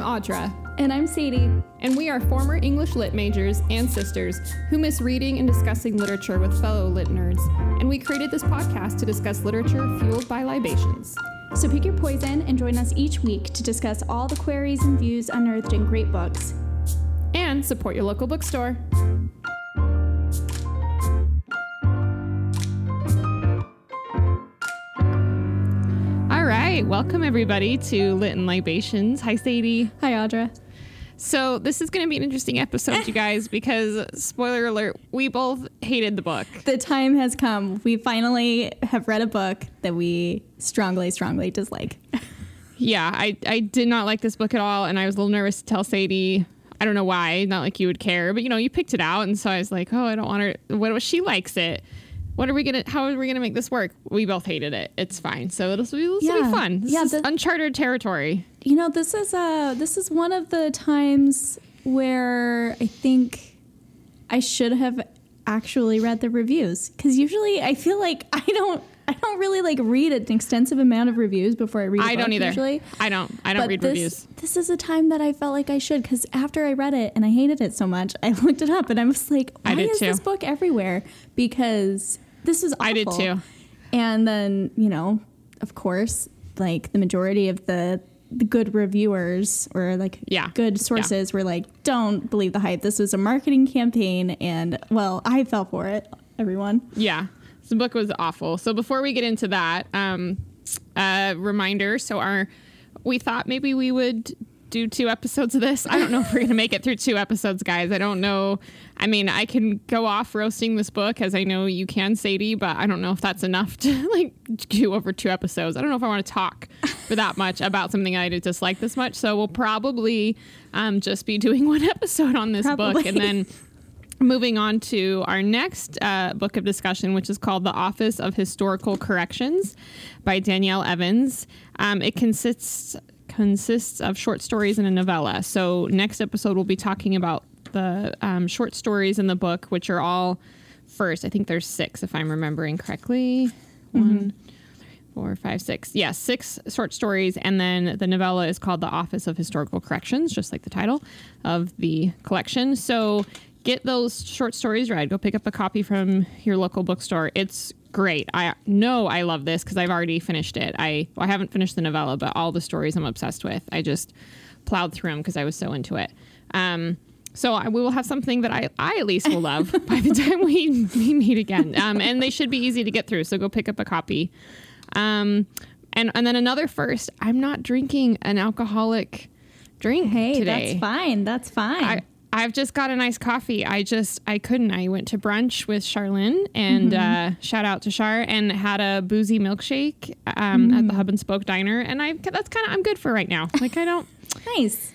I'm Audra, And I'm Sadie. and we are former English lit majors and sisters who miss reading and discussing literature with fellow lit nerds. And we created this podcast to discuss literature fueled by libations. So pick your poison and join us each week to discuss all the queries and views unearthed in great books. And support your local bookstore. Right, welcome everybody to Lit and Libations. Hi, Sadie. Hi, Audra. So this is going to be an interesting episode, you guys, because spoiler alert, we both hated the book. The time has come. We finally have read a book that we strongly, strongly dislike. Yeah, I, I did not like this book at all, and I was a little nervous to tell Sadie. I don't know why, not like you would care, but you know, you picked it out, and so I was like, oh, I don't want her. What if she likes it? What are we gonna? How are we gonna make this work? We both hated it. It's fine. So it'll, will Yeah. be fun. This Yeah, is the- uncharted territory. You know, this is uh this is one of the times where I think I should have actually read the reviews because usually I feel like I don't I don't really like read an extensive amount of reviews before I read. I I don't either. Usually. I don't. I don't But read this, reviews. This is a time that I felt like I should because after I read it and I hated it so much, I looked it up and I was like, why is too. this book everywhere? Because this is awful. I did too. And then, you know, of course, like the majority of the, the good reviewers or like Yeah. good sources were like, don't believe the hype. This was a marketing campaign. And well, I fell for it, everyone. Yeah, the book was awful. So before we get into that, um, uh, reminder. So our, we thought maybe we would do two episodes of this. I don't know if we're gonna make it through two episodes, guys. I don't know. I mean, I can go off roasting this book as I know you can, Sadie, but I don't know if that's enough to like do over two episodes. I don't know if I want to talk for that much about something I dislike this much. So we'll probably um, just be doing one episode on this book, and then moving on to our next uh, book of discussion, which is called The Office of Historical Corrections by Danielle Evans. Um, it consists consists of short stories and a novella. So next episode we'll be talking about the um, short stories in the book, which are all first. I think there's six, if I'm remembering correctly. One, four, five, six. Yeah, six short stories. And then the novella is called The Office of Historical Corrections, just like the title of the collection. So get those short stories read. Go pick up a copy from your local bookstore. It's great. I know I love this because I've already finished it. I, well, I haven't finished the novella, but all the stories I'm obsessed with. I just plowed through them because I was so into it. Um, so I, we will have something that I, I at least will love by the time we, we meet again. Um, and they should be easy to get through. So go pick up a copy. Um, and, and then another first, I'm not drinking an alcoholic drink Hey, today. that's fine. That's fine. I, I've just got a nice coffee. I just I couldn't. I went to brunch with Charlene and uh, shout out to Char and had a boozy milkshake um, at the Hub and Spoke Diner. And I that's kind of I'm good for right now. Like I don't nice.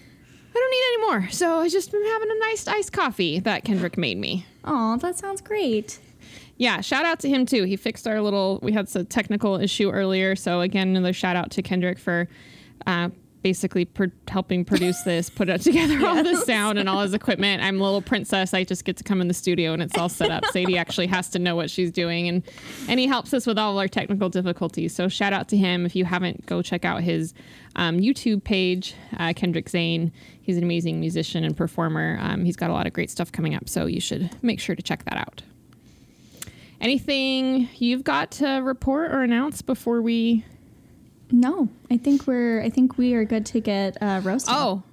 I don't need any more. So I just been having a nice iced coffee that Kendrick made me. Oh, that sounds great. Yeah, shout out to him too. He fixed our little. We had some technical issue earlier, so again, another shout out to Kendrick for uh, basically pro- helping produce this, put it together all the sound and all his equipment. I'm a little princess. I just get to come in the studio and it's all set up. Sadie actually has to know what she's doing, and and he helps us with all our technical difficulties. So shout out to him. If you haven't, go check out his um, YouTube page, uh, Kendrick Zane. He's an amazing musician and performer. Um, he's got a lot of great stuff coming up, so you should make sure to check that out. Anything you've got to report or announce before we? No, I think we're I think we are good to get uh, roasted. Oh,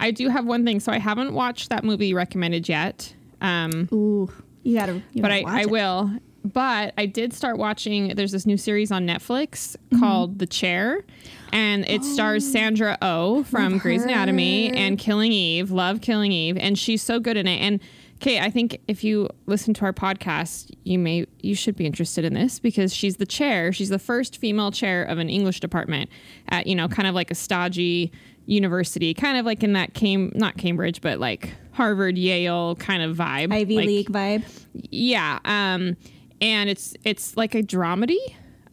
I do have one thing. So I haven't watched that movie recommended yet, um, Ooh, you gotta. You but gotta I, I it. will. But I did start watching. There's this new series on Netflix Mm-hmm. called The Chair, and it stars Sandra Oh from Grey's Anatomy and Killing Eve. Love Killing Eve, and she's so good in it. And okay, I think if you listen to our podcast, you may you should be interested in this because she's the chair. She's the first female chair of an English department at you know kind of like a stodgy university, kind of like in that came not Cambridge, but like Harvard, Yale kind of vibe, Ivy Like, League vibe. yeah um and it's it's like a dramedy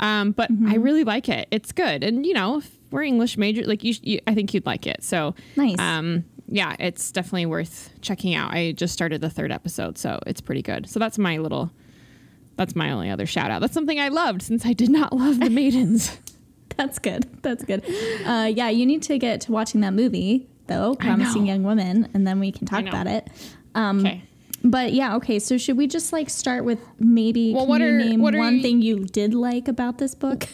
um but i really like it it's good and you know if we're english major like you, sh- you i think you'd like it so Nice. um yeah it's definitely worth checking out i just started the third episode so it's pretty good so that's my little that's my only other shout out that's something i loved since i did not love the maidens That's good. That's good. Uh, yeah, you need to get to watching that movie though, Promising. Young Woman, and then we can talk about it. Um, Okay. But yeah, okay. So should we just like start with maybe Well, what are- name what are one you- thing you did like about this book?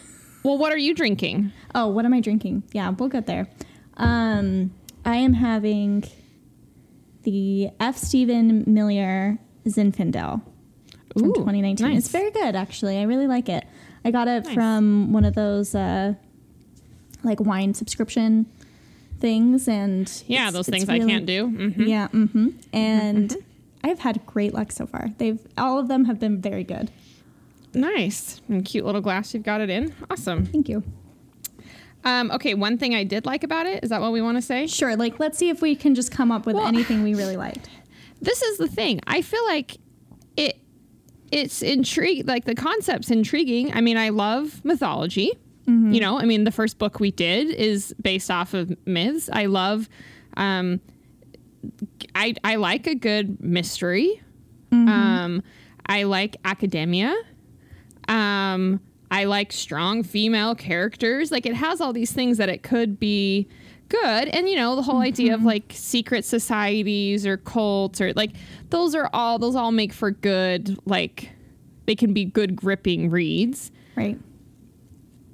Well, what are you drinking? Oh, what am I drinking? Yeah, we'll get there. Um, I am having the F. Stephen Miller Zinfandel from Ooh, 2019. nice. It's very good, actually. I really like it. I got it Nice. from one of those uh, like wine subscription things, and Yeah, those things I can't do. hmm Yeah, mm-hmm. and I've had great luck so far. They've all of them have been very good. Nice. And cute little glass you've got it in. Awesome. Thank you. Um, okay, one thing I did like about it, is that what we want to say? Sure. Like, let's see if we can just come up with Well- anything we really liked. This is the thing. I feel like it it's intrigue like the concept's intriguing. I mean, I love mythology. You know, I mean, the first book we did is based off of myths. I love um I I like a good mystery. Um I like academia. Um I like strong female characters. Like it has all these things that it could be good. And you know, the whole idea of like secret societies or cults or like those are all those all make for good like they can be good gripping reads. Right.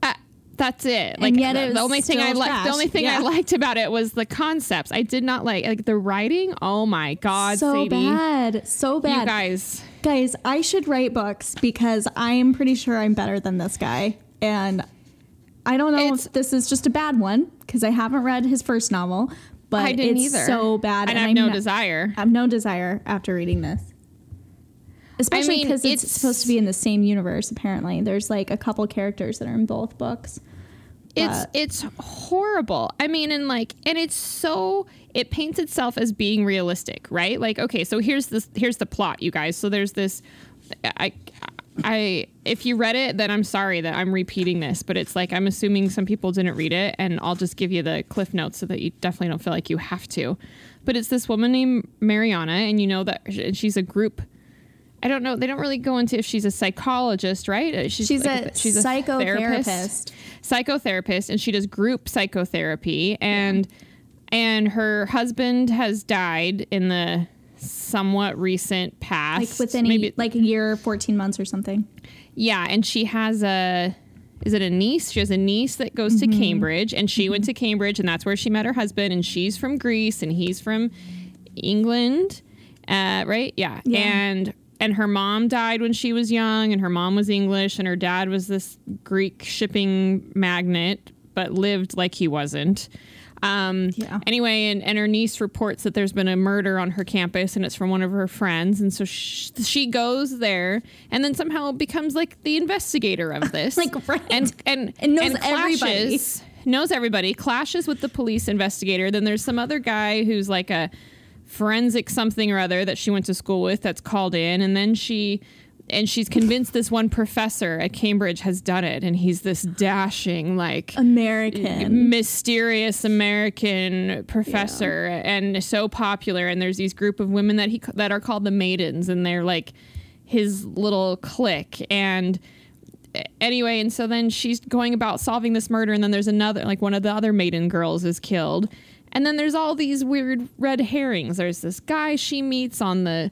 Uh, that's it. Like yet the, the only thing I liked, the only thing I liked about it was the concepts. I did not like like the writing. Oh my god, so Sadie, bad. So you bad. guys. Guys, I should write books because I am pretty sure I'm better than this guy. And I don't know It's- if this is just a bad one because I haven't read his first novel, but I didn't it's either. so bad. and I have I'm no not- desire. I have no desire after reading this. Especially mean, because it's, it's- supposed to be in the same universe, apparently. There's like a couple characters that are in both books. It's it's horrible. I mean, and like, and it's so it paints itself as being realistic, right? Like, okay, so here's this here's the plot, you guys. So there's this, I. I if you read it, then I'm sorry that I'm repeating this, but it's like I'm assuming some people didn't read it, and I'll just give you the cliff notes so that you definitely don't feel like you have to. But it's this woman named Mariana, and you know that and she's a group. I don't know. They don't really go into if she's a psychologist, right? Uh, She's like a psychotherapist. psychotherapist and she does group psychotherapy and and her husband has died in the somewhat recent past Like within maybe a, like a year, 14 months or something. yeah and she has a is it a niece she has a niece that goes Mm-hmm. to cambridge and she went to cambridge and that's where she met her husband and she's from greece and he's from england uh, right yeah. Yeah. and and her mom died when she was young and her mom was english and her dad was this greek shipping magnate but lived like he wasn't um, Yeah. Anyway, and, and her niece reports that there's been a murder on her campus and it's from one of her friends. And so sh- she goes there and then somehow becomes like the investigator of this. Like, right. And, and, And knows clashes- everybody. Knows everybody, clashes with the police investigator. Then there's some other guy who's like a forensic something or other that she went to school with that's called in. And then she. And she's convinced this one professor at Cambridge has done it, and he's this dashing, like American. mysterious American professor and so popular. And there's these group of women that he that are called the maidens, and they're like his little clique. And anyway, and so then she's going about solving this murder, and then there's another like one of the other maiden girls is killed. And then there's all these weird red herrings. There's this guy she meets on the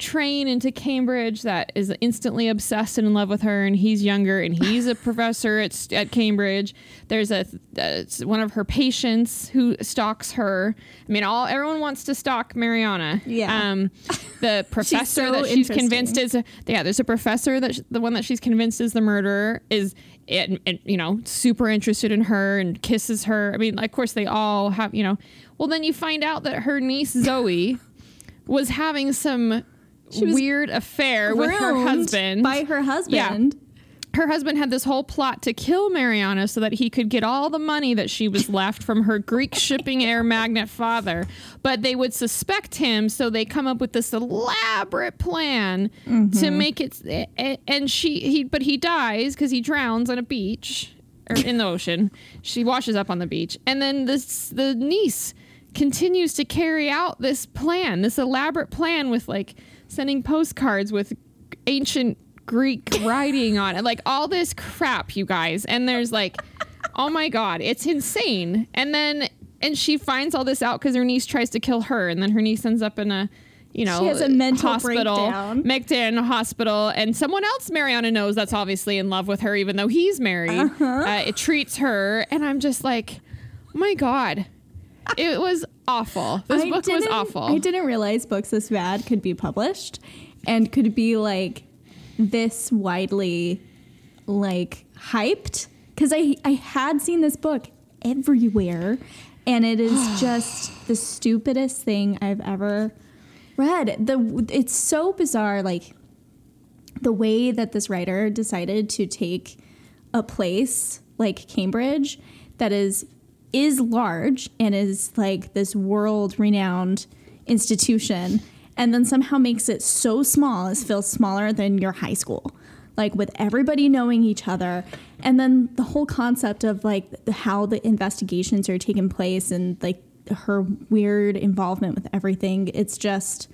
train into Cambridge that is instantly obsessed and in love with her, and he's younger, and he's a professor at, at Cambridge. There's a uh, one of her patients who stalks her. I mean, all everyone wants to stalk Mariana. Yeah. Um, the professor so that she's convinced is yeah. There's a professor that sh- the one that she's convinced is the murderer is. It, it, you know, super interested in her and kisses her. I mean, of course, they all have, you know. Well, then you find out that her niece Zoe was having some weird affair with her husband. By her husband. Yeah her husband had this whole plot to kill Mariana so that he could get all the money that she was left from her Greek shipping air magnate father. But they would suspect him, so they come up with this elaborate plan to mm-hmm. make it. Eh, eh, and she, he, but he dies because he drowns on a beach or in the ocean. She washes up on the beach, and then this the niece continues to carry out this plan, this elaborate plan with like sending postcards with ancient Greek writing on it, like all this crap, you guys. And there's like, oh my god, it's insane. And then and she finds all this out because her niece tries to kill her, and then her niece ends up in a you know, She has a mental hospital, breakdown. Micton hospital, and someone else Mariana knows that's obviously in love with her, even though he's married. Uh-huh. Uh, it treats her, and I'm just like, oh my god, it was awful. This I book was awful. I didn't realize books this bad could be published and could be like this widely like hyped because I I had seen this book everywhere and it is just the stupidest thing I've ever read. The it's so bizarre like the way that this writer decided to take a place like Cambridge that is is large and is like this world renowned institution and then somehow makes it so small it feels smaller than your high school like with everybody knowing each other and then the whole concept of like the, how the investigations are taking place and like her weird involvement with everything it's just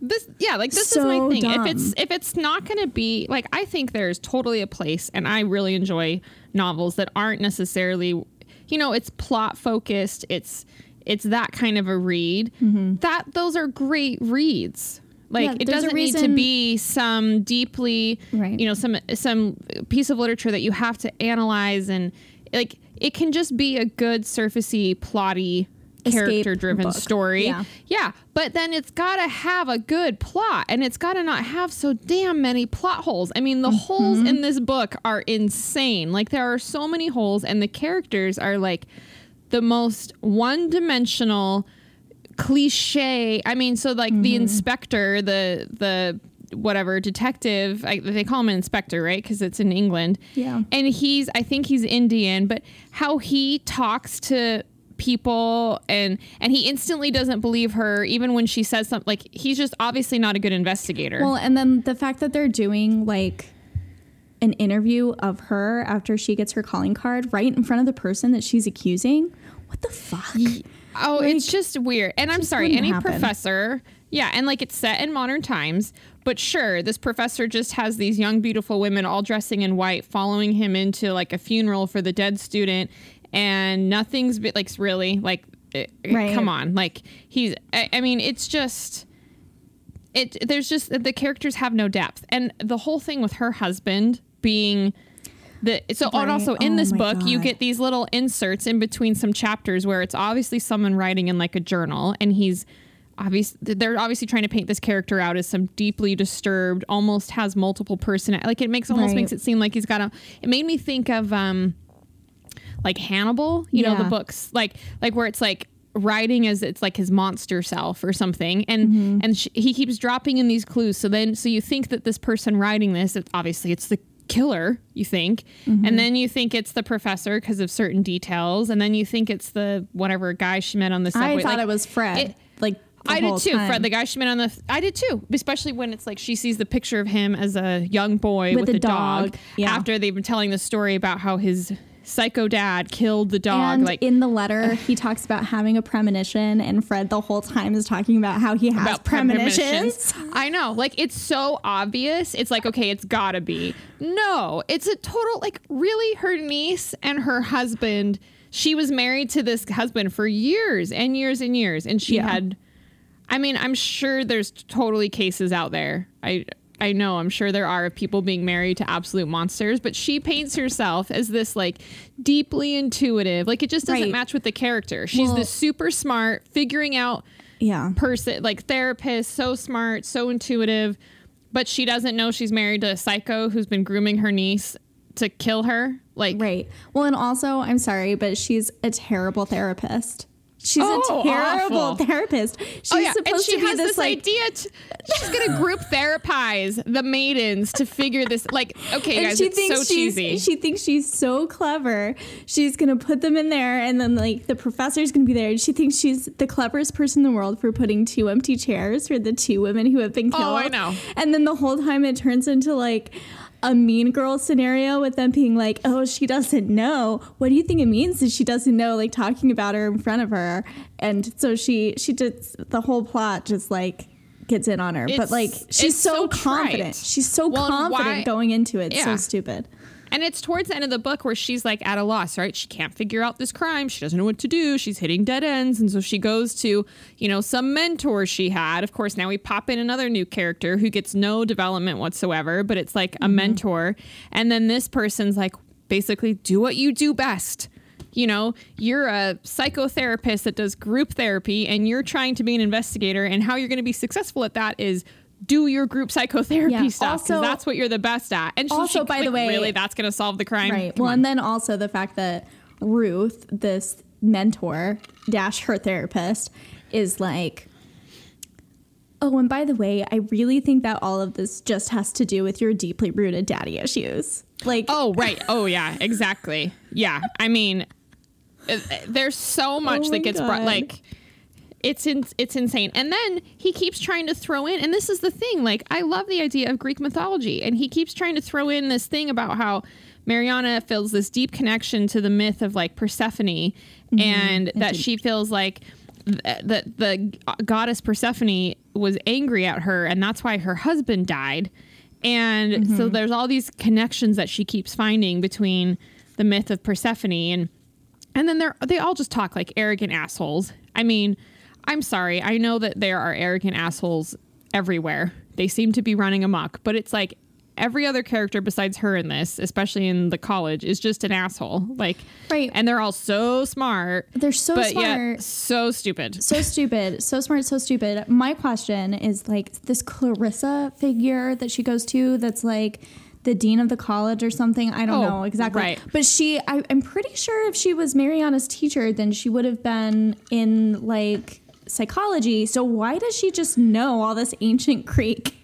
this yeah like this So is my thing dumb. if it's if it's not going to be like i think there's totally a place and i really enjoy novels that aren't necessarily you know it's plot focused it's it's that kind of a read that those are great reads like Mm-hmm. Yeah, it doesn't need to be some deeply Right. you know some some piece of literature that you have to analyze and like it can just be a good surfacey plotty character driven story Yeah. yeah, but then it's got to have a good plot and it's got to not have so damn many plot holes. I mean, the holes in mm-hmm. this book are insane. Like, there are so many holes, and the characters are like the most one dimensional cliche. I mean, so like the mm-hmm. inspector, the, the, whatever detective I, they call him an inspector right because it's in england Yeah. and he's i think he's indian but how he talks to people and and he instantly doesn't believe her even when she says something like he's just obviously not a good investigator Well, and then the fact that they're doing like an interview of her after she gets her calling card right in front of the person that she's accusing. What the fuck? Oh, Like, it's just weird. And I'm sorry, any happen. professor, yeah, and like it's set in modern times, but sure, this professor just has these young, beautiful women all dressing in white following him into like a funeral for the dead student, and nothing's been like really like, eh, eh, Right. come on, like he's. I, I mean, it's just. It there's just the characters have no depth, and the whole thing with her husband being the so and also in Oh this book you get these little inserts in between some chapters where it's obviously someone writing in like a journal and he's obvious they're obviously trying to paint this character out as some deeply disturbed almost has multiple person like it makes almost Right. makes it seem like he's got a it made me think of um like Hannibal you know the books like like where it's like writing as it's like his monster self or something and Mm-hmm. and sh- he keeps dropping in these clues so then so you think that this person writing this it's obviously it's the killer you think Mm-hmm. and then you think it's the professor because of certain details and then you think it's the whatever guy she met on the subway I thought Like, it was Fred. it- like I did too. time. Fred, the guy she met on the. I did too, especially when it's like she sees the picture of him as a young boy with, With a dog. dog, yeah. After they've been telling the story about how his psycho dad killed the dog. And like in the letter, he talks about having a premonition, and Fred the whole time is talking about how he has about premonitions. premonitions. I know. Like it's so obvious. It's like, okay, it's gotta be. No, it's a total like really her niece and her husband. She was married to this husband for years and years and years. And she Yeah. had I mean, I'm sure there's totally cases out there. I I know, I'm sure there are of people being married to absolute monsters, but she paints herself as this like deeply intuitive. Like it just doesn't Right. match with the character. She's Well- this super smart, figuring out Yeah. person like therapist so smart so intuitive but she doesn't know she's married to a psycho who's been grooming her niece to kill her like Right. Well, and also, I'm sorry, but she's a terrible therapist. She's Oh, a terrible awful. therapist. Oh, she's oh yeah and she to be has this, this like idea t- she's gonna group therapize the maidens to figure this like okay and guys she it's thinks so she's cheesy she thinks she's so clever. She's gonna put them in there, and then like the professor's gonna be there. And she thinks she's the cleverest person in the world for putting two empty chairs for the two women who have been killed. Oh, I know. And then the whole time it turns into like a mean girl scenario with them being like, "Oh, she doesn't know. What do you think it means that she doesn't know?" Like talking about her in front of her, and so she she did the whole plot just like gets in on her. but like she's so, so confident. She's so Well, confident why- going into it. So Yeah. stupid. And it's towards the end of the book where she's like at a loss, right? She can't figure out this crime. She doesn't know what to do. She's hitting dead ends. And so she goes to, you know, some mentor she had. Of course, now we pop in another new character who gets no development whatsoever, but it's like a mm-hmm. mentor. And then this person's like, basically, do what you do best. You know, you're a psychotherapist that does group therapy and you're trying to be an investigator. And how you're going to be successful at that is do your group psychotherapy Yeah. stuff because that's what you're the best at. And so Also, she- by the way- really, that's going to solve the crime. Right. Come well, on. and then also the fact that Ruth, this mentor dash her therapist, is like, oh, and by the way, I really think that all of this just has to do with your deeply rooted daddy issues. Like, oh, right. Oh, yeah. Exactly. Yeah. I mean, uh, there's so much Oh that gets brought. Like, it's in, it's insane. And then he keeps trying to throw in, and this is the thing. Like, I love the idea of Greek mythology, and he keeps trying to throw in this thing about how Mariana feels this deep connection to the myth of like Persephone, mm-hmm. and that she feels like that the goddess Persephone was angry at her, and that's why her husband died. And so mm-hmm. there's all these connections that she keeps finding between the myth of Persephone and and then they're they all just talk like arrogant assholes. I mean, I'm sorry. I know that there are arrogant assholes everywhere. They seem to be running amok, but it's like every other character besides her in this, especially in the college, is just an asshole. Like Right. and they're all so smart. They're so but smart. yet so stupid. so stupid, so smart, so stupid. My question is like this Clarissa figure that she goes to that's like the dean of the college or something. I don't Oh, know exactly. right. But she, I, I'm pretty sure if she was Mariana's teacher, then she would have been in like psychology. So why does she just know all this ancient Greek?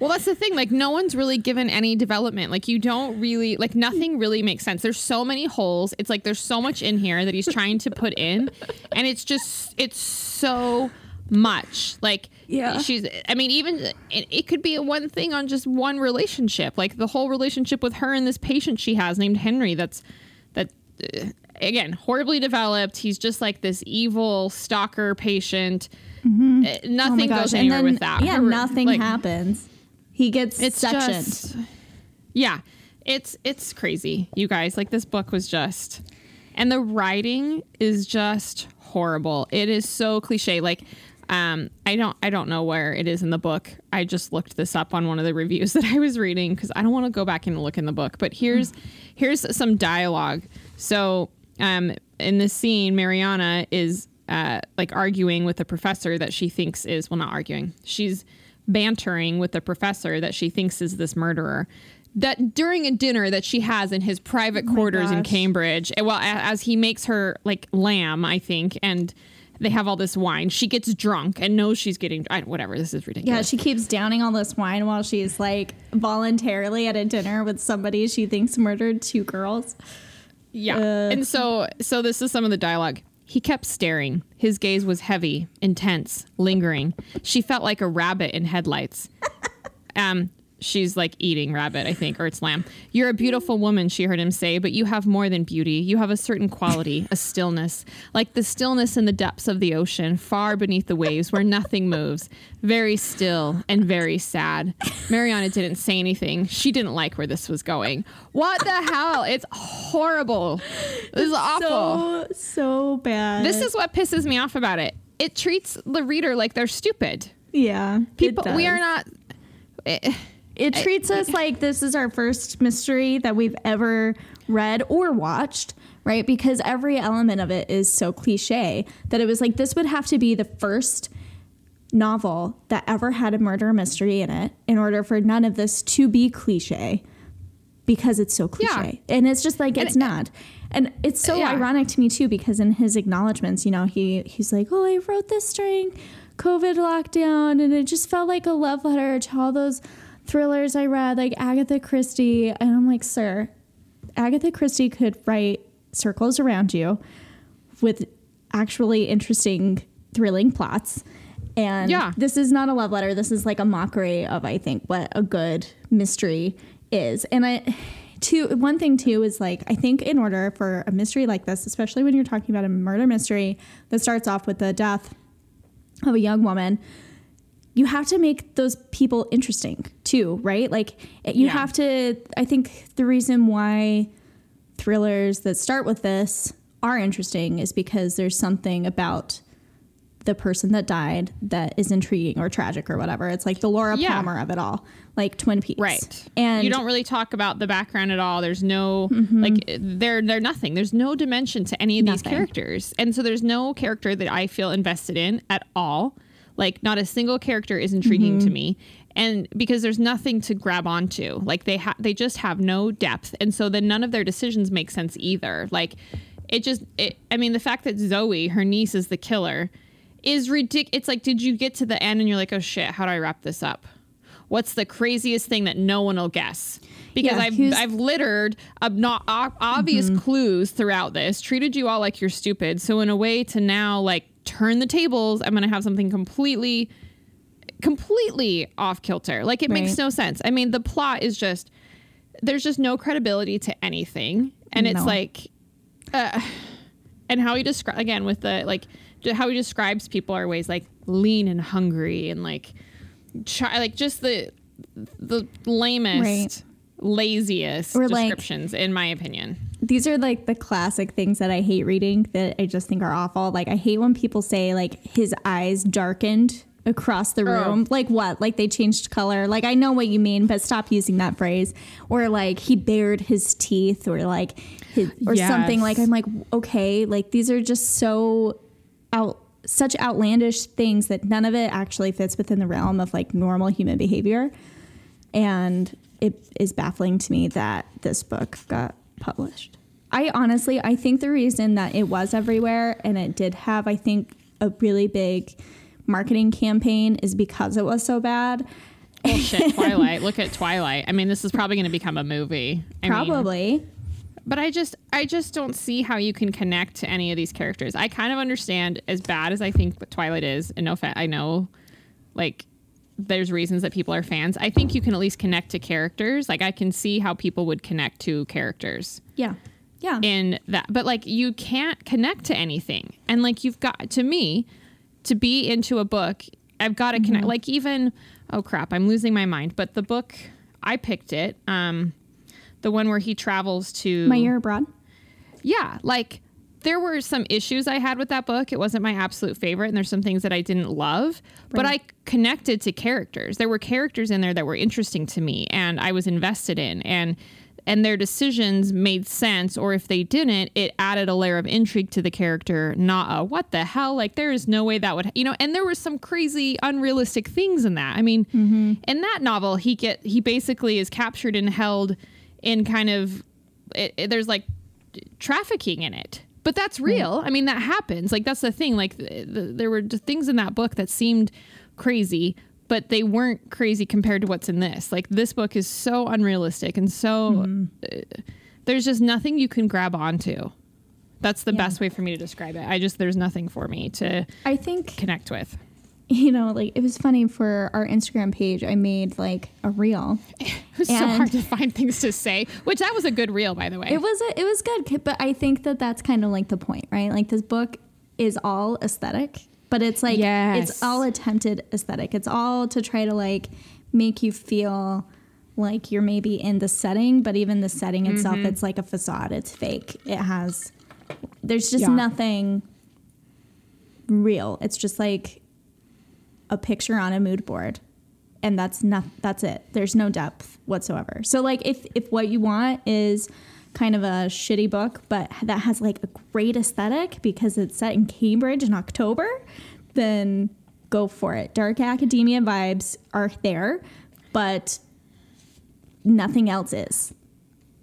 Well, that's the thing. Like, no one's really given any development. Like, you don't really, like, nothing really makes sense. There's so many holes. It's like there's so much in here that he's trying to put in. And it's just, it's so much. Like, Yeah. she's, I mean, even it, it could be one thing on just one relationship. Like, the whole relationship with her and this patient she has named Henry that's, that, uh, again, horribly developed. He's just like this evil stalker patient. Uh, nothing Oh goes anywhere with that. Yeah, Her- nothing like, happens. He gets it's sectioned. just yeah it's it's crazy you guys like this book was just and the writing is just horrible it is so cliche like um i don't i don't know where it is in the book i just looked this up on one of the reviews that i was reading because i don't want to go back and look in the book but here's here's some dialogue so um in this scene mariana is uh like arguing with a professor that she thinks is well not arguing she's bantering with a professor that she thinks is this murderer. That during a dinner that she has in his private quarters in. Cambridge, eh, well, as he makes her like lamb, I think, and they have all this wine. She gets drunk and knows she's getting I, whatever. This is ridiculous. Yeah, she keeps downing all this wine while she's like voluntarily at a dinner with somebody she thinks murdered two girls. Yeah. Uh, and so so this is some of the dialogue. He kept staring. His gaze was heavy, intense, lingering. She felt like a rabbit in headlights. Um she's like eating rabbit, I think, or it's lamb. You're a beautiful woman, she heard him say, but you have more than beauty. You have a certain quality, a stillness, like the stillness in the depths of the ocean, far beneath the waves where nothing moves. Very still and very sad. Mariana didn't say anything. She didn't like where this was going. What the hell? It's horrible. This is awful. So so bad. This is what pisses me off about it. It treats the reader like they're stupid. yeah. it People, we are not. eh, It treats us like this is our first mystery that we've ever read or watched, right? Because every element of it is so cliche that it was like this would have to be the first novel that ever had a murder mystery in it in order for none of this to be cliche because it's so cliche. And it's just like it's not. And it's so Yeah. ironic to me too because in his acknowledgments, you know, he he's like, "Oh, I wrote this during COVID lockdown and it just felt like a love letter to all those thrillers I read like Agatha Christie." And I'm like, "Sir, Agatha Christie could write circles around you with actually interesting, thrilling plots. And Yeah. this is not a love letter. This is like a mockery of, I think, what a good mystery is. And I, two, one thing too is like, I think in order for a mystery like this, especially when you're talking about a murder mystery that starts off with the death of a young woman, you have to make those people interesting too, right? Like you Yeah. have to I think the reason why thrillers that start with this are interesting is because there's something about the person that died that is intriguing or tragic or whatever. It's like the Laura Yeah. Palmer of it all, like Twin Peaks. Right. And you don't really talk about the background at all. There's no mm-hmm. like they're they're nothing. There's no dimension to any of these characters. And so there's no character that I feel invested in at all. Like not a single character is intriguing to me. And because there's nothing to grab onto. Like they have they just have no depth. And so then none of their decisions make sense either. Like it just it, I mean the fact that Zoe, her niece is the killer is ridiculous. It's like did you get to the end and you're like, "Oh shit, how do I wrap this up?" what's the craziest thing that no one will guess because Yeah, I've who's- I've littered ob- not ob- obvious Mm-hmm. clues throughout this, treated you all like you're stupid. So in a way to now like turn the tables, I'm going to have something completely completely off kilter. Like it makes no sense. I mean, the plot is just there's just no credibility to anything, and it's like, uh, and how he describe again with the like how he describes people are ways like lean and hungry and like try like just the the lamest laziest Or, like- descriptions in my opinion these are like the classic things that I hate reading that I just think are awful. Like I hate when people say like his eyes darkened across the oh. room. Like what? Like they changed color. Like I know what you mean, but stop using that phrase. Or like he bared his teeth or like his, or something like I'm like okay, like these are just so out such outlandish things that none of it actually fits within the realm of like normal human behavior. And it is baffling to me that this book got published. I honestly, I think the reason that it was everywhere and it did have, I think, a really big marketing campaign is because it was so bad. bullshit twilight look at twilight i mean this is probably going to become a movie I mean, Probably. but i just i just don't see how you can connect to any of these characters i kind of understand as bad as i think twilight is and no fa- i know like there's reasons that people are fans i think you can at least connect to characters like i can see how people would connect to characters yeah. Yeah. in that but like you can't connect to anything and like you've got to me to be into a book i've got to connect like even oh crap i'm losing my mind but the book i picked it um the one where he travels to My year abroad. yeah like there were some issues i had with that book. It wasn't my absolute favorite and there's some things that i didn't love but i connected to characters. There were characters in there that were interesting to me and i was invested in and and their decisions made sense or if they didn't it added a layer of intrigue to the character. Not a what the hell? Like there is no way that would you know and there were some crazy unrealistic things in that. I mean mm-hmm. in that novel he get he basically is captured and held in kind of it, it- there's like trafficking in it but that's real. I mean that happens. Like that's the thing. Like th- th- there were things in that book that seemed crazy but they weren't crazy compared to what's in this. Like this book is so unrealistic and so uh, there's just nothing you can grab onto. That's the Yeah. best way for me to describe it. I just there's nothing for me to I think connect with you know, like it was funny for our Instagram page. I made like a reel. it was so hard to find things to say which that was a good reel by the way It was a, it was good, but I think that that's kind of like the point, right? Like this book is all aesthetic, but it's like Yes. it's all attempted aesthetic. It's all to try to like make you feel like you're maybe in the setting, but even the setting itself, Mm-hmm. it's like a facade. It's fake. It has there's just Yeah. nothing real. It's just like a picture on a mood board and that's not that's it. There's no depth whatsoever. So like if if what you want is kind of a shitty book but that has like a great aesthetic because it's set in cambridge in october then go for it. Dark academia vibes are there but nothing else is.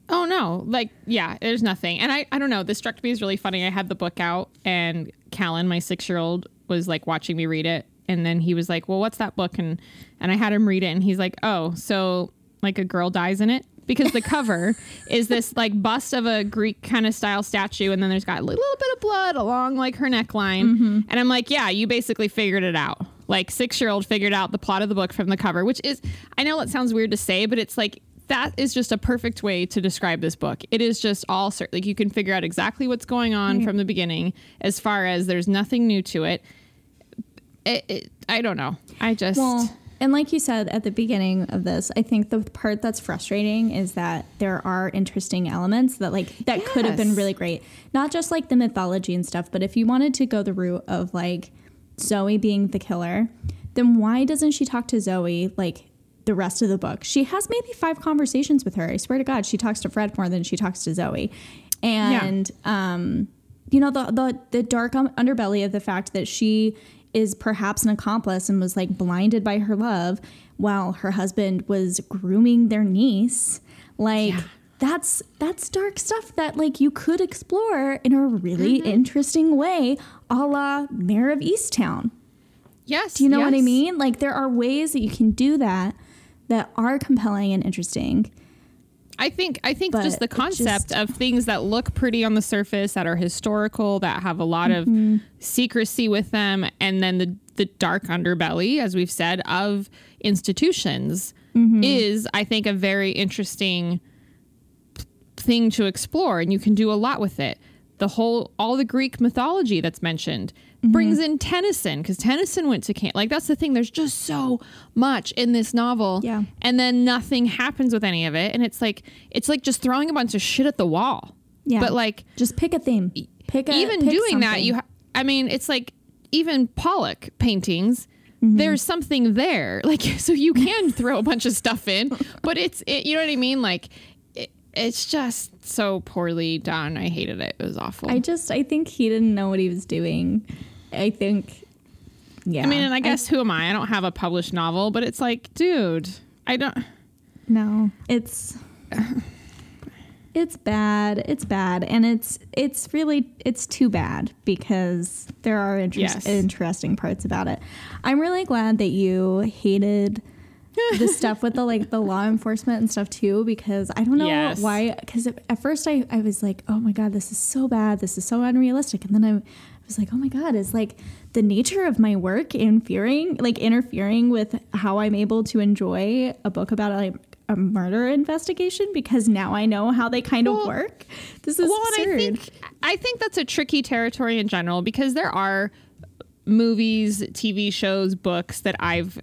Oh no, like yeah, there's nothing. And I I don't know, this struck me as really funny. I had the book out and Callan, my 6-year-old, was like watching me read it and then he was like, "Well, what's that book?" and and I had him read it and he's like, "Oh, so like a girl dies in it?" Because the cover is this like bust of a Greek kind of style statue and then there's got a little bit of blood along like her neckline. Mm-hmm. And I'm like, "Yeah, you basically figured it out." Like 6-year-old figured out the plot of the book from the cover, which is I know it sounds weird to say, but it's like that is just a perfect way to describe this book. It is just all like you can figure out exactly what's going on from the beginning as far as there's nothing new to it. It, it, I don't know. I just Well, and like you said at the beginning of this, I think the part that's frustrating is that there are interesting elements that like that could have been really great. Not just like the mythology and stuff, but if you wanted to go the route of like Zoe being the killer, then why doesn't she talk to Zoe like the rest of the book? She has maybe five conversations with her. I swear to God, she talks to Fred more than she talks to Zoe. And um you know the, the the dark underbelly of the fact that she is perhaps an accomplice and was like blinded by her love while her husband was grooming their niece. Like that's that's dark stuff that like you could explore in a really mm-hmm. interesting way a la mare of easttown. Yes. do you know what i mean? Like there are ways that you can do that that are compelling and interesting I think I think But just the concept just- of things that look pretty on the surface that are historical that have a lot Mm-hmm. of secrecy with them and then the the dark underbelly as we've said of institutions Mm-hmm. is I think a very interesting thing to explore and you can do a lot with it. The whole all the Greek mythology that's mentioned Mm-hmm. brings in Tennyson because Tennyson went to camp. Like that's the thing. There's just so much in this novel, Yeah. and then nothing happens with any of it, and it's like it's like just throwing a bunch of shit at the wall. Yeah. But like just pick a theme pick a even pick doing that, you. Ha- I mean, it's like even Pollock paintings. Mm-hmm. There's something there, like so you can throw a bunch of stuff in, but it's it, you know what I mean. Like it's just so poorly done. I hated it. It was awful. I just I think he didn't know what he was doing. I think yeah. I mean, and I guess who am I? I don't have a published novel, but it's like, dude, I don't. no. It's it's bad. It's bad and it's it's really it's too bad because there are interest, Yes. interesting parts about it. I'm really glad that you hated the stuff with the like the law enforcement and stuff too because I don't know Yes. why because at first I, I was like oh my god this is so bad this is so unrealistic and then I, I was like oh my god is like the nature of my work interfering like interfering with how I'm able to enjoy a book about like a murder investigation? Because now I know how they kind of work. This is well, and absurd. I think I think that's a tricky territory in general because there are movies, TV shows, books that I've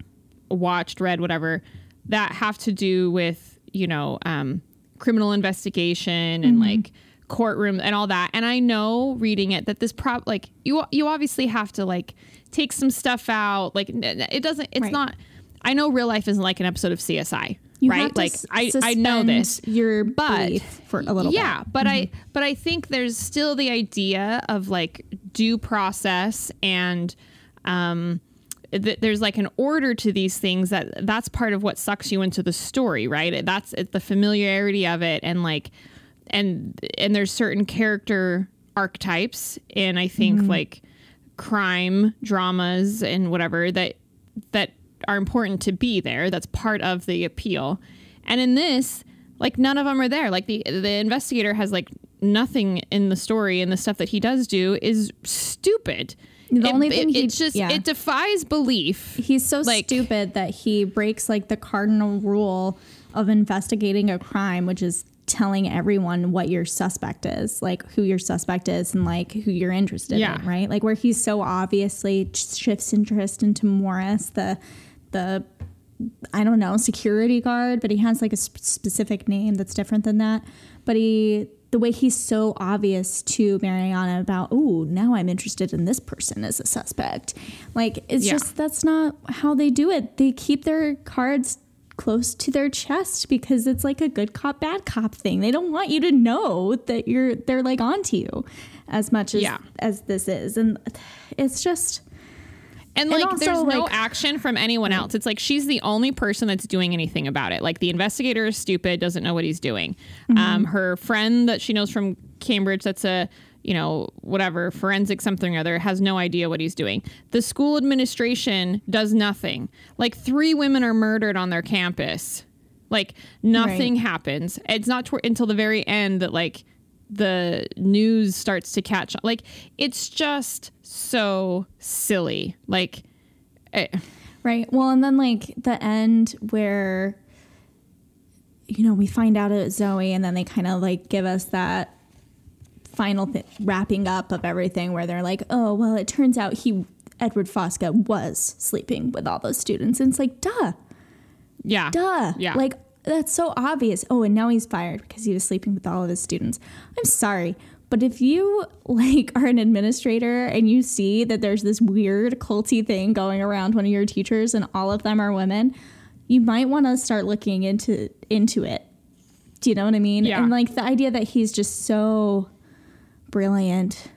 watched, read, whatever that have to do with you know um, criminal investigation and like courtroom and all that. And I know reading it that this prop like you you obviously have to like take some stuff out. Like it doesn't. It's Right. not. I know real life isn't like an episode of CSI, you right? like I I know this, your but for a little yeah bit. but i but i think there's still the idea of like due process and um th- there's like an order to these things that that's part of what sucks you into the story right that's it's the familiarity of it and like and and there's certain character archetypes and i think mm-hmm. like crime dramas and whatever that that are important to be there. That's part of the appeal. And in this like none of them are there. Like the the investigator has like nothing in the story and the stuff that he does do is stupid. The It- only it, thing he- it's just yeah. it defies belief. He's so Like- stupid that he breaks like the cardinal rule of investigating a crime, which is telling everyone what your suspect is, like who your suspect is and like who you're interested Yeah. in, right? Like where he's so obviously shifts interest into Morris, the the I don't know, security guard, but he has like a sp- specific name that's different than that. But he, the way he's so obvious to Mariana about, oh, now I'm interested in this person as a suspect. Like, it's Yeah. just, that's not how they do it. They keep their cards close to their chest because it's like a good cop, bad cop thing. They don't want you to know that you're, they're like onto you as much as, Yeah. as this is. And it's just, And And like, also, there's no like- action from anyone else. It's like she's the only person that's doing anything about it. Like the investigator is stupid, doesn't know what he's doing. Mm-hmm. Um, her friend that she knows from Cambridge, that's a you know whatever forensic something or other, has no idea what he's doing. The school administration does nothing. Like three women are murdered on their campus. Like nothing happens. It's not tw- until the very end that like the news starts to catch on. Like it's just so silly. Like eh, Right. Well, and then like the end where you know we find out it's Zoe, and then they kind of like give us that final th- wrapping up of everything where they're like, oh well, it turns out he Edward Fosca was sleeping with all those students. And it's like, duh, Yeah. duh. Yeah. Like, that's so obvious. Oh, and now he's fired because he was sleeping with all of his students. I'm sorry. But if you like are an administrator and you see that there's this weird culty thing going around one of your teachers and all of them are women, you might want to start looking into into it. Do you know what I mean? Yeah. And like the idea that he's just so brilliant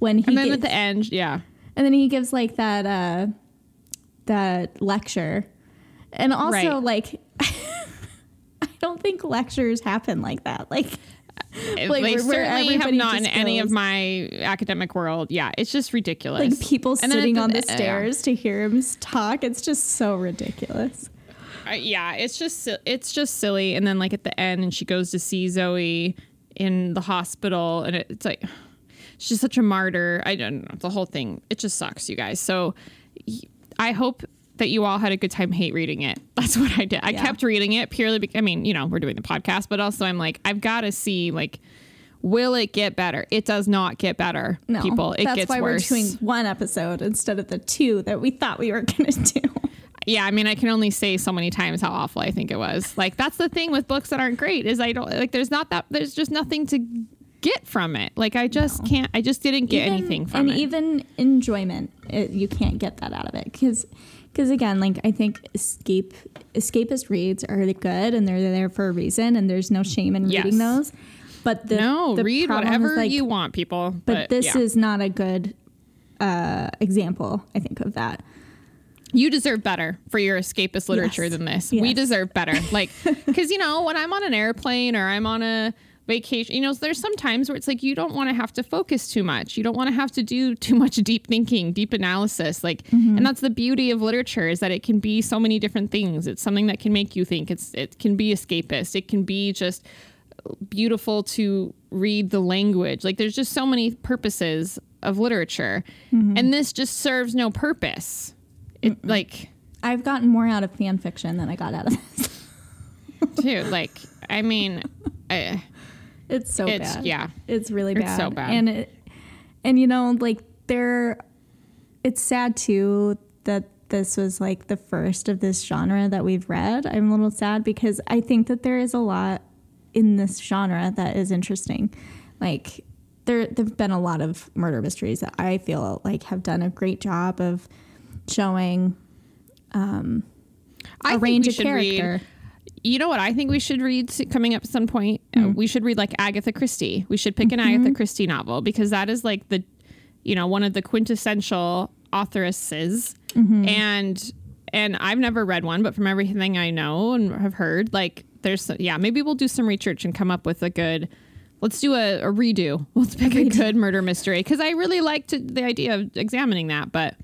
when he and then gets- at the end, yeah. and then he gives like that uh that lecture. And also Right. like I don't think lectures happen like that. Like Like, Like, they certainly have not in just any of my academic world. Yeah, it's just ridiculous. like people And sitting on the uh, yeah. stairs to hear him talk. It's just so ridiculous. Uh, yeah, it's just it's just silly. And then like at the end, and she goes to see Zoe in the hospital, and it, it's like she's such a martyr. I don't know the whole thing. It just sucks, you guys. So I hope that you all had a good time hate reading it. That's what I did. I Yeah. kept reading it purely because I mean, you know, we're doing the podcast, but also I'm like, I've got to see like. Will it get better? It does not get better, No, people. It that's gets why worse. we're doing one episode instead of the two that we thought we were going to do. Yeah, I mean, I can only say so many times how awful I think it was. Like that's the thing with books that aren't great is I don't like. There's not that. There's just nothing to get from it. Like I just can't. I just didn't get Even- anything from and it. And even enjoyment, it, you can't get that out of it because. Because again, like I think escape escapist reads are good and they're there for a reason, and there's no shame in Yes. reading those. But the no, the read whatever like, you want, people. But, But, this yeah. is not a good uh, example, I think, of that. You deserve better for your escapist literature Yes. than this. We deserve better. Like, because you know, when I'm on an airplane or I'm on a vacation, you know, there's some times where it's like you don't want to have to focus too much. You don't want to have to do too much deep thinking, deep analysis. Like, Mm-hmm. and that's the beauty of literature is that it can be so many different things. It's something that can make you think. It's it can be escapist. It can be just beautiful to read the language. Like, there's just so many purposes of literature, Mm-hmm. and this just serves no purpose. It like. I've gotten more out of fan fiction than I got out of this. Dude, like, I mean, I, It's so it's bad. yeah, It's really bad. It's so bad. And it, and you know, like there, it's sad too that this was like the first of this genre that we've read. I'm a little sad because I think that there is a lot in this genre that is interesting. Like there, there've been a lot of murder mysteries that I feel like have done a great job of showing um, I a range of should read- character. You know what I think we should read coming up at some point? Uh, Hmm. we should read like Agatha Christie. We should pick an Mm-hmm. Agatha Christie novel because that is like the, you know, one of the quintessential authoresses. Mm-hmm. And and I've never read one, but from everything I know and have heard, like there's yeah, maybe we'll do some research and come up with a good. Let's do a, a redo. Let's pick a, good murder mystery because I really liked the idea of examining that, but.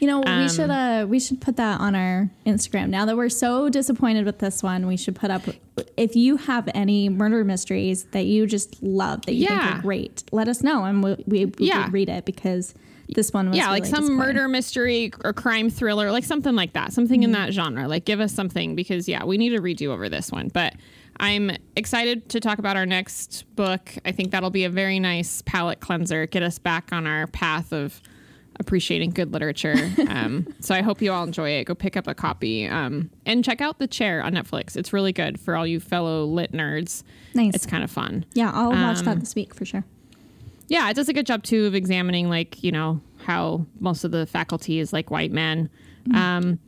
You know, Um, we should uh we should put that on our Instagram. Now that we're so disappointed with this one, we should put up if you have any murder mysteries that you just love that you think Yeah. are great, let us know and we we, we Yeah. read it because this one was yeah, like some murder mystery or crime thriller, like something like that, something in that genre. Like, give us something because yeah, we need a redo over this one. But I'm excited to talk about our next book. I think that'll be a very nice palate cleanser, get us back on our path of appreciating good literature. Um, so I hope you all enjoy it. Go pick up a copy um, and check out The Chair on Netflix. It's really good for all you fellow lit nerds. Nice. It's kind of fun. Yeah, I'll watch um, that this week for sure. Yeah, it does a good job too of examining like you know how most of the faculty is like white men. Um,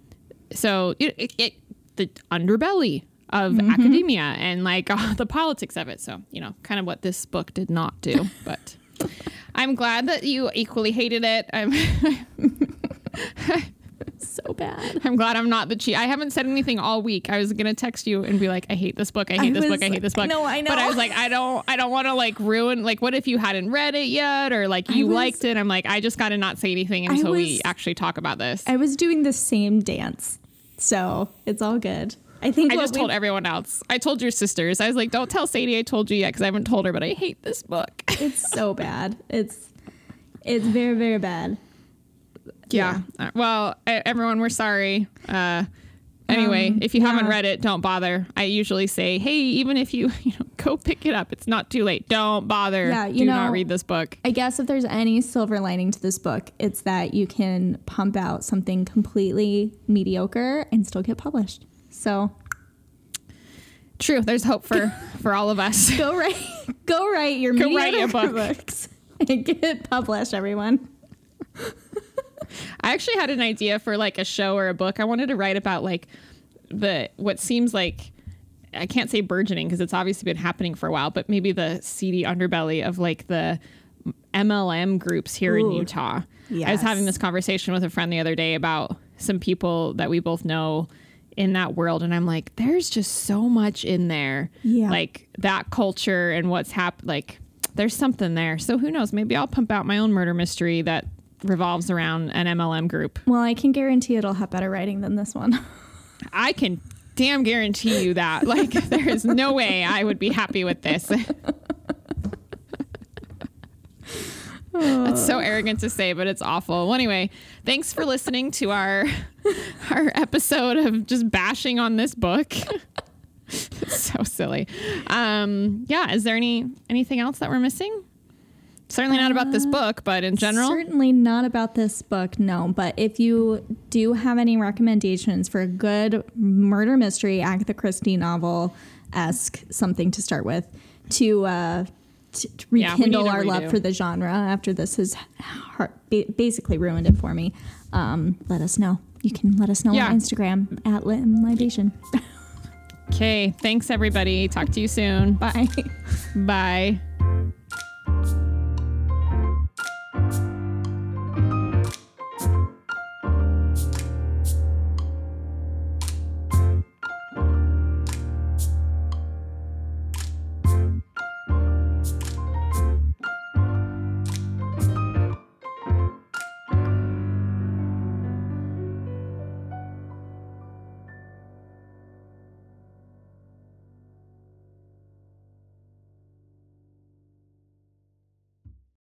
so it, it, it the underbelly of academia and like the politics of it. So you know, kind of what this book did not do. But I'm glad that you equally hated it. I'm So bad. I'm glad I'm not the cheat. I haven't said anything all week. I was gonna text you and be like, I hate this book. I hate I this book. I hate this book. No, I know. But I was like, I don't. I don't want to like ruin. Like, what if you hadn't read it yet, or like you was- liked it? I'm like, I just got to not say anything until we actually talk about this. I was doing the same dance. So, it's all good. I think I just told everyone else. I told your sisters. I was like, don't tell Sadie I told you yet because I haven't told her, but I hate this book. it's so bad. It's it's very very bad. Yeah. Uh, Well, everyone, we're sorry. Uh, Anyway, Um, if you haven't read it, don't bother. I usually say, hey, even if you, you know, go pick it up, it's not too late. Don't bother. Yeah, you Do know- not read this book. I guess if there's any silver lining to this book, it's that you can pump out something completely mediocre and still get published. So True. There's hope for for all of us. go write, go write your Go write mediocre book. books and get published, everyone. I actually had an idea for like a show or a book. I wanted to write about like the what seems like I can't say burgeoning because it's obviously been happening for a while, but maybe the seedy underbelly of like the MLM groups here in Ooh. Utah. I was having this conversation with a friend the other day about some people that we both know in that world and I'm like there's just so much in there. Yeah. Like that culture and what's happened like there's something there. So who knows, maybe I'll pump out my own murder mystery that revolves around an MLM group. Well, I can guarantee it'll have better writing than this one. I can damn guarantee you that. Like, there is no way I would be happy with this. That's so arrogant to say, but it's awful. Well, anyway, thanks for listening to our our episode of just bashing on this book. so silly. Um, yeah, is there any anything else that we're missing? Certainly not about this book, but in general. Certainly not about this book, no. But if you do have any recommendations for a good murder mystery, Agatha Christie novel esque something to start with, to uh, to, to Yeah, rekindle our love for the genre after this has ba- basically ruined it for me, um, let us know. You can let us know Yeah. on Instagram at Lit and Libation. Okay, thanks everybody. Talk to you soon. Bye. Bye.